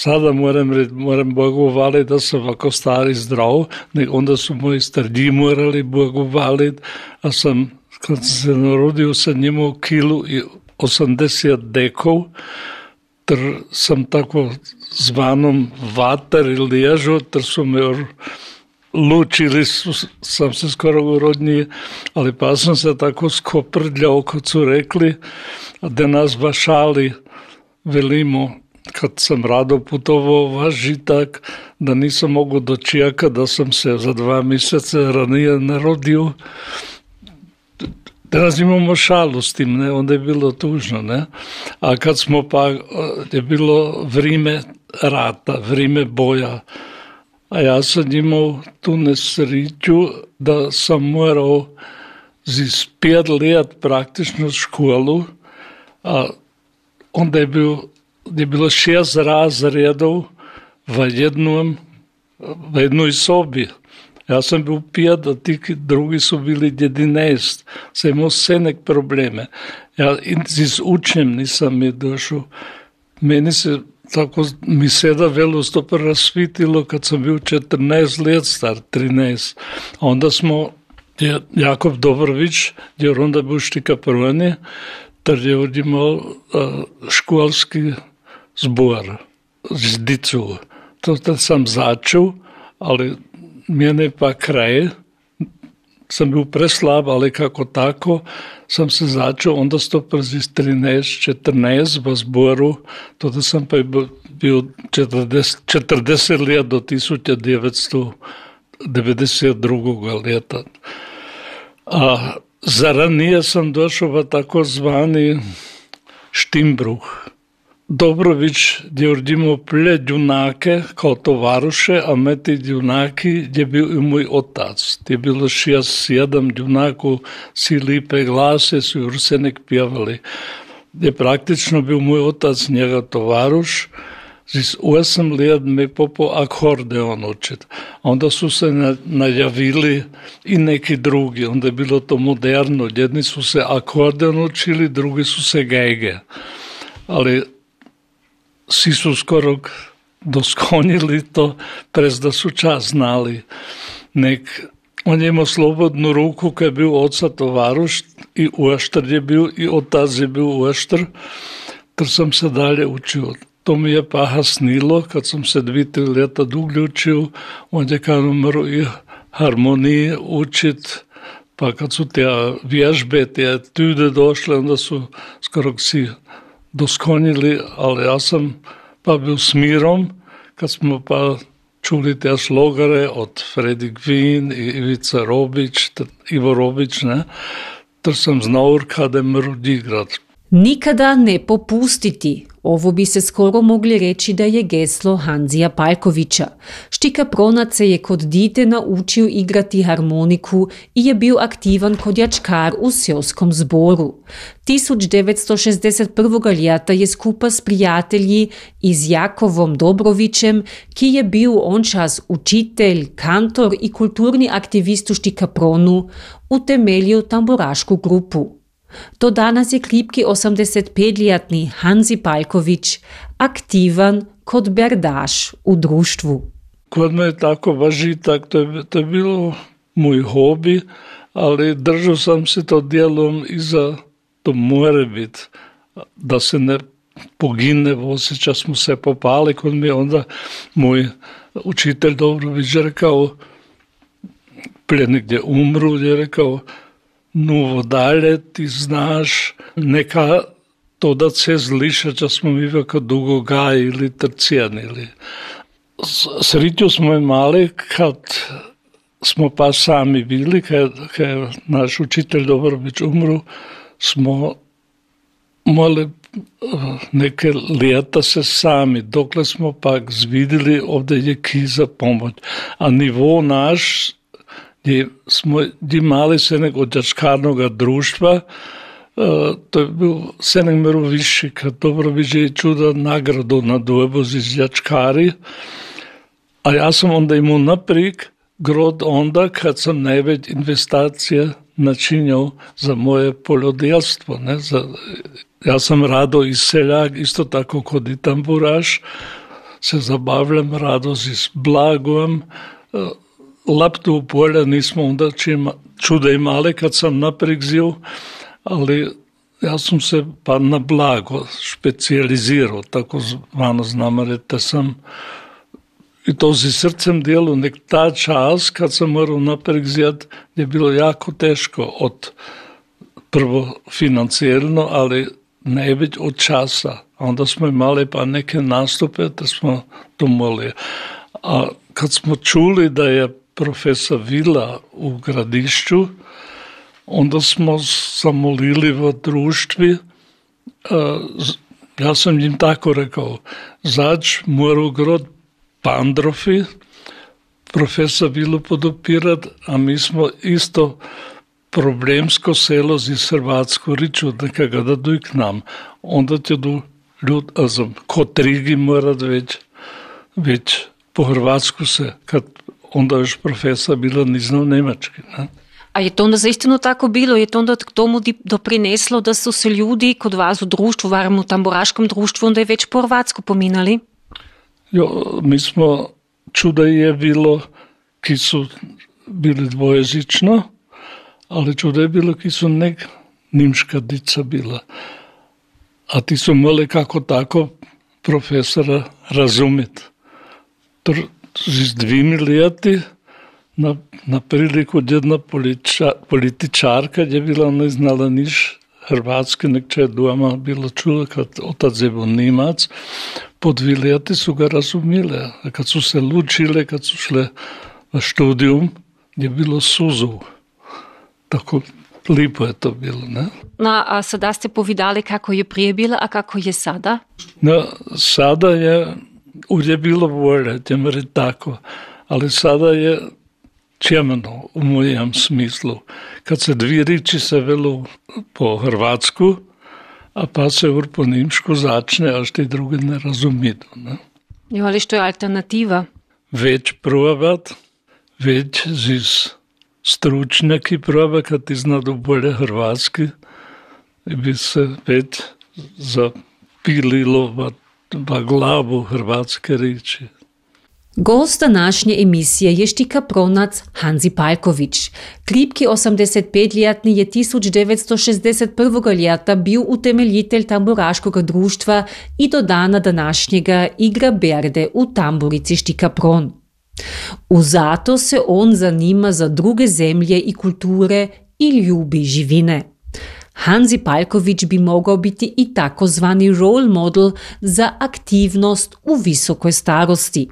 sada moram, moram Bogu valiti da sam ovako stari zdrav, nego onda su moji stariji morali Bogu valiti, a sam kad sam se narodio sam imao kilu i 80 dekov, ter sam tako zvanom vatar ili ježo, ter su me lučili, su, sam se skoro urodnije, ali pa sam se tako skoprljao, kad su rekli, da nas bašali, velimo, kad sam rado putovao vaš žitak, da nisam mogu dočijaka, da sam se za dva mjeseca ranije narodio. Danas imamo šalu s tim, ne? onda je bilo tužno. Ne? A kad smo pa, je bilo vrijeme rata, vrijeme boja, a ja sam imao tu nesreću da sam morao z pet let praktično školu, a onda je, bil, je bilo šest razredov v, jednom, v jednoj sobi. Ja sam bil a ti drugi su bili jedinest. Sam imao sve nek probleme. Ja z učnjem nisam mi došao. Meni se tako mi seda velo to razsvitilo kad sam bio 14 let star, 13. A onda smo, Jakob Dobrović, je onda bio štika prvanje, ter je imao školski zbor z dicu. To sam začel, ali mene pa kraj, sam bil preslab, ali kako tako, sam se začel, onda stopil z 13, 14 v zboru, to da sam pa bil 40, 40 let do 1992. leta. A zaranije sam došao v tako zvani Štimbruh. Dobrović je urodimo ple junake kao tovaruše, a me ti junaki je bil i moj otac. Je bilo šest, sedam junaku, si lipe glase, su ursenek pjevali. Je praktično bil moj otac njega tovaruš, z osam let me popo akordeon učit. Onda su se najavili i neki drugi, onda je bilo to moderno. Jedni su se akordeon učili, drugi su se gege. Ali svi su skoro doskonjili to, prez da su čas znali. Nek, on je imao slobodnu ruku kad je bio oca tovaruš i uaštr je bio i otac je bio uaštr, ter sam se dalje učio. To mi je paha snilo, kad sam se dvi, tri leta duglje učio, on je kao umro i harmonije učit, pa kad su te vježbe, te tude došle, onda su skoro svi doskonjili, ali ja sam pa bil s mirom, kad smo pa čuli te slogare od Fredi Gwin, Ivica Robić, Ivo Robić, ne, ter sam znao kada je mrl Nikada ne popustiti. Ovo bi se skoro mogli reći da je geslo Hanzija Palkovića. Štika Pronac se je kod dite naučio igrati harmoniku i je bio aktivan kod jačkar u seoskom zboru. 1961. ljeta je skupa s prijatelji i z Jakovom Dobrovićem, ki je bil on čas učitelj, kantor i kulturni aktivist u Štika Pronu, utemeljio tamburašku grupu. Do danas je kripki 85-ljetni Hanzi Palković aktivan kot berdaš u društvu. Kod me je tako važitak, to je, to je bilo moj hobi, ali držao sam se to dijelom i za to more biti, da se ne pogine, osjeća smo se popali, kod mi onda moj učitelj Dobrović rekao, prije negdje umru, je rekao, no dalje ti znaš neka to da se zliša, če smo mi veliko dolgo gajili, trcijanili. Sreću smo imali kad smo pa sami bili, kad, kad naš učitelj Dobrović umru, smo morali neke leta se sami, dokle smo pak zvidili, ovdje je ki za pomoć. A nivo naš gdje smo imali se nego djačkarnog društva, to je bil Seneg Merovišik, dobro bi že čuda nagradu na dojeboz iz djačkari, a ja sam onda imao naprik grod onda kad sam najveć investacije načinjao za moje poljodelstvo. Ne? Za, ja sam rado i seljak, isto tako kod i tamburaš, se zabavljam rado z blagom. Laptu u polja nismo onda čuda imali kad sam napregzio, ali ja sam se pa na blago specializirao, tako zvano znam da sam i to si srcem dijelu, nek ta čas kad sam morao napregzijat je bilo jako teško od prvo financijerno, ali ne već od časa. Onda smo imali pa neke nastupe da smo to moli. A kad smo čuli da je profesor Vila u gradišću, onda smo zamolili v društvi, ja sam im tako rekao, zač mora grad Pandrofi, profesor Vilu podopirat, a mi smo isto problemsko selo z Hrvatsko riču, nekega da duj k nam. Onda će du ljud, azam, kot Rigi mora već, već po Hrvatsku se, kad onda još profesor bila ni znao Njemački. Ne? A je to onda zaistino tako bilo? Je to onda k tomu doprineslo, da su se ljudi kod vas u društvu, varam u tamburaškom društvu, onda je već po Hrvatsku pominali? Jo, mi smo, čuda je bilo, ki su bili dvojezično, ali čuda je bilo, ki su nek nimška dica bila. A ti su mali kako tako profesora razumjeti. Z dvimi leti, na, na priliku jedna političa, političarka je bila ne znala niš hrvatski, nekče doma bilo čula, kad otac je bio Nimac, po dvi leti su ga razumile. Kad su se lučile, kad su šle v študijum, je bilo suzov. Tako lepo je to bilo. Ne? No, a sada ste povedali, kako je prije bilo, a kako je sada? No, sada je, uvijek bilo bolje, tem tako, ali sada je čemno u mojem smislu. Kad se dvi riči se velu po hrvatsku, a pa se ur po nimšku začne, až ti drugi ne razumijo. Ne? Jo, ali što je alternativa? Več provat, več z stručnjaki prava, kad ti znadu bolje hrvatski, bi se več zapililo v, v glavu hrvatske riči. Gost današnje emisije je štika pronac Hanzi Palković. Kripki 85-ljetni je 1961. ljeta bil utemeljitelj tamburaškog društva i do dana današnjega igra berde u tamburici štika pron. U zato se on zanima za druge zemlje i kulture i ljubi živine. Hanzi Palković bi mogao biti i takozvani role model za aktivnost u visokoj starosti.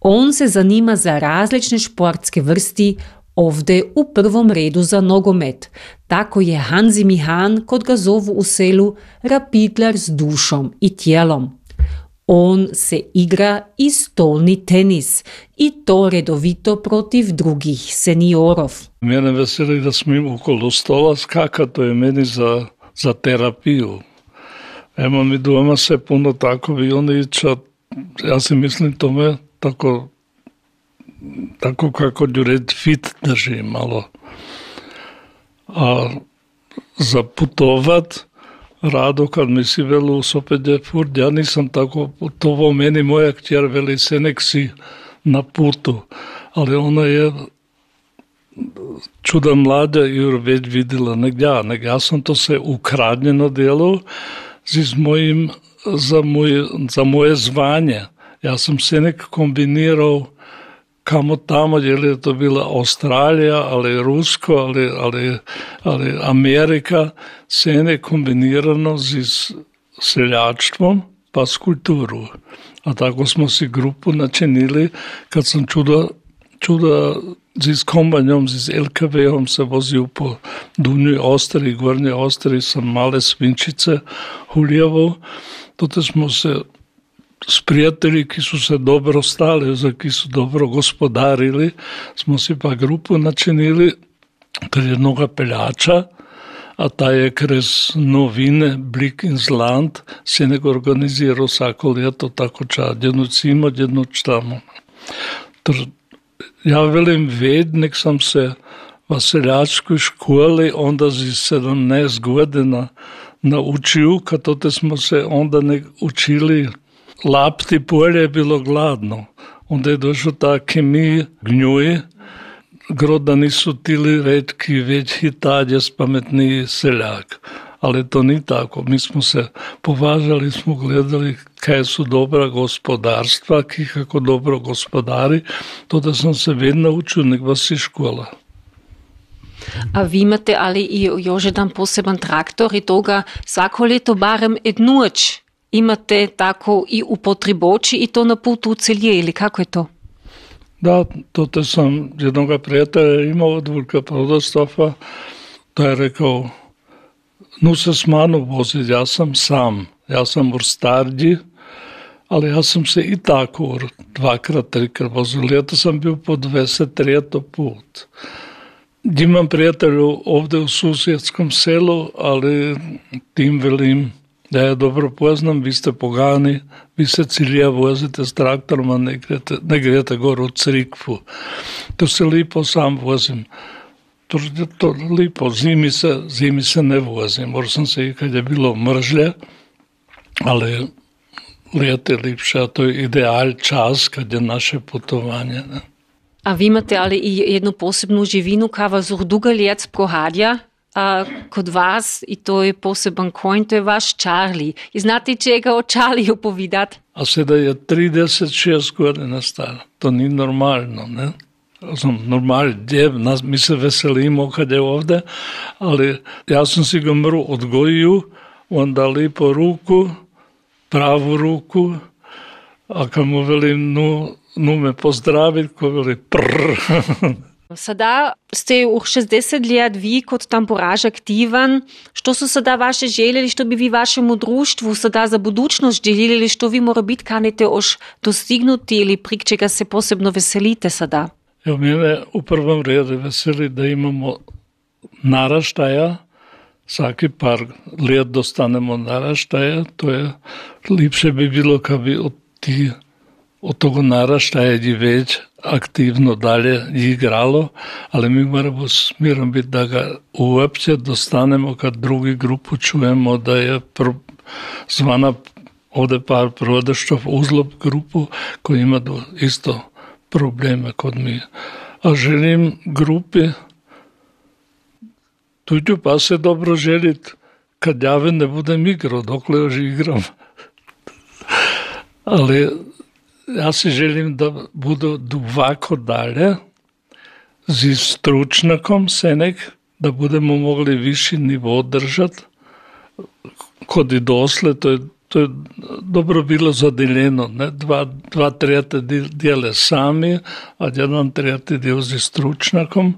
On se zanima za različne športske vrsti, ovde u prvom redu za nogomet. Tako je Hanzi Mihan, kod ga zovu u selu, rapidlar s dušom i tijelom. Он се игра и столни тенис, и то редовито против других сениоров. Мене весели да сме околу стола, скакато е мене за, за терапију. Ема ми дома се пуно такови и они чат, јас се мислим тоа тако, тако како дюред фит држи мало. А за путоват rado kad mi si velu sopet je furt, ja nisam tako putovao, meni moja kćer veli se nek si na putu, ali ona je čuda mlada i već vidjela nek ja, nek ja sam to se ukradnjeno delo z mojim, za, moj, za moje zvanje. Ja sam se nek kombinirao kamo tamo, je li to bila Australija, ali Rusko, ali, ali, ali Amerika, se je kombinirano z seljačstvom pa s kulturo. A tako smo si grupu načinili, kad sam čuda, čuda z kombanjom, z LKV-om se vozil po Dunji Ostri, Gornji Ostri, sam male svinčice huljevo. Tote smo se s prijatelji, ki su se dobro stali, za ki su dobro gospodarili, smo si pa grupu načinili kod jednoga peljača, a ta je kroz novine Blik in Zland se nego organizirao svako ljeto tako ča, jednu cimo, jednu tamo. Ja velim ved, nek sam se v seljačkoj školi onda z 17 godina naučil, kad smo se onda ne učili lapti polje je bilo gladno. Onda je došao ta kemij gnjuj, groda nisu tili redki, već hitalje spametniji seljak. Ali to ni tako. Mi smo se považali, smo gledali kaj su dobra gospodarstva, ki kako dobro gospodari. To da sam se vedno učio, nek vas i škola. A vi imate ali i još jedan poseban traktor i toga svako leto barem ednuć imate tako i u potriboči i to na putu u celje ili kako je to? Da, to te sam jednog prijatelja imao od Vulka Prodostofa, da je rekao, nu se s manu voziti, ja sam sam, ja sam u Starđi, ali ja sam se i tako dvakrat, trikrat vozio. Ljeto sam bio po 23 put. Imam prijatelju ovdje u susjedskom selu, ali tim velim da ja dobro poznam, vi ste pogani, vi se cilija vozite s traktorom, a ne grete, ne grete gore u Crikvu. To se lipo sam vozim. To, to lipo, zimi se, zimi se ne vozim. Možda sam se i kad je bilo mržlje, ali ljeto je lipše, a to je ideal čas kad je naše putovanje. Ne? A vi imate ali i jednu posebnu živinu, koja vas duga let prohadja, a kod vas, i to je poseban konj, to je vaš Charlie. I znate čega o Charlieju povedati? A sedaj je 36 godina star. To ni normalno, ne? Znam, normalno, djev, nas, mi se veselimo kad je ovdje, ali ja sam si ga mru odgojio, onda lipo ruku, pravu ruku, a kad mu velim, nu, nu me pozdraviti, ko veli prr. Сада сте у 60 лет ви код тампураж активен. Што су сада ваше желели, што би ви вашему друштву сада за будучност желели, што ви мора бит канете ош достигнути или прик чега се посебно веселите сада? Ево, мене у првом реде весели да имамо нараштаја, саки пар лет достанемо нараштаја, тоа липше би било кај би од тие od toga naraštaja je već aktivno dalje igralo, ali mi moramo smirom biti da ga uopće dostanemo kad drugi grupu čujemo da je zvana ovdje par prodaštov uzlop grupu koji ima isto probleme kod mi. A želim grupi tuđu pa se dobro želit kad ja ne budem igrao, dokle još igram. ali ja si želim da budu duboko dalje z stručnjakom Senek, da budemo mogli višji nivo držati, kot je dosled, to je, to je dobro bilo zadeljeno, ne? dva, dva tretja dele sami, a jedan tretji del z stručnjakom,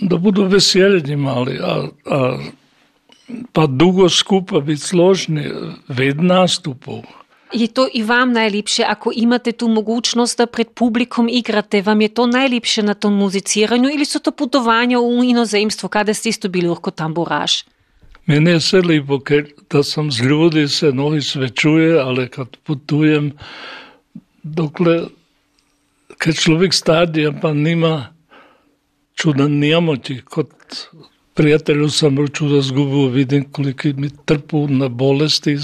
da budu veseljeni mali, a, a pa dugo skupaj biti složni, ved nastupov. Je to i vam najlepše, ako imate tu mogućnost da pred publikom igrate? Vam je to najlepše na tom muziciranju ili so to putovanja v inozemstvo, kada ste isto bili kot tamburaž? Meni je vse lepo, ker da sem z ljudi se novi svečuje, ali kad putujem, dokle, ker človek stadija pa nima čuda njemoti, kot prijatelju sam čuda zgubil, vidim koliko mi trpu na bolesti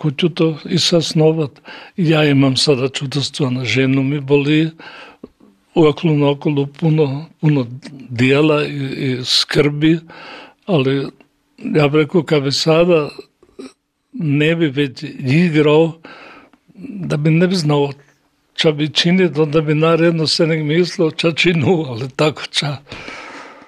i sve, kuću i sasnovat. Ja imam sada čudostvo na ženu mi boli, okolo okolo puno, puno dijela i, i skrbi, ali ja bih rekao kad bi sada ne bi već igrao, da bi ne bi znao ča bi činiti, onda bi naredno se nek mislio ča činu, ali tako ča.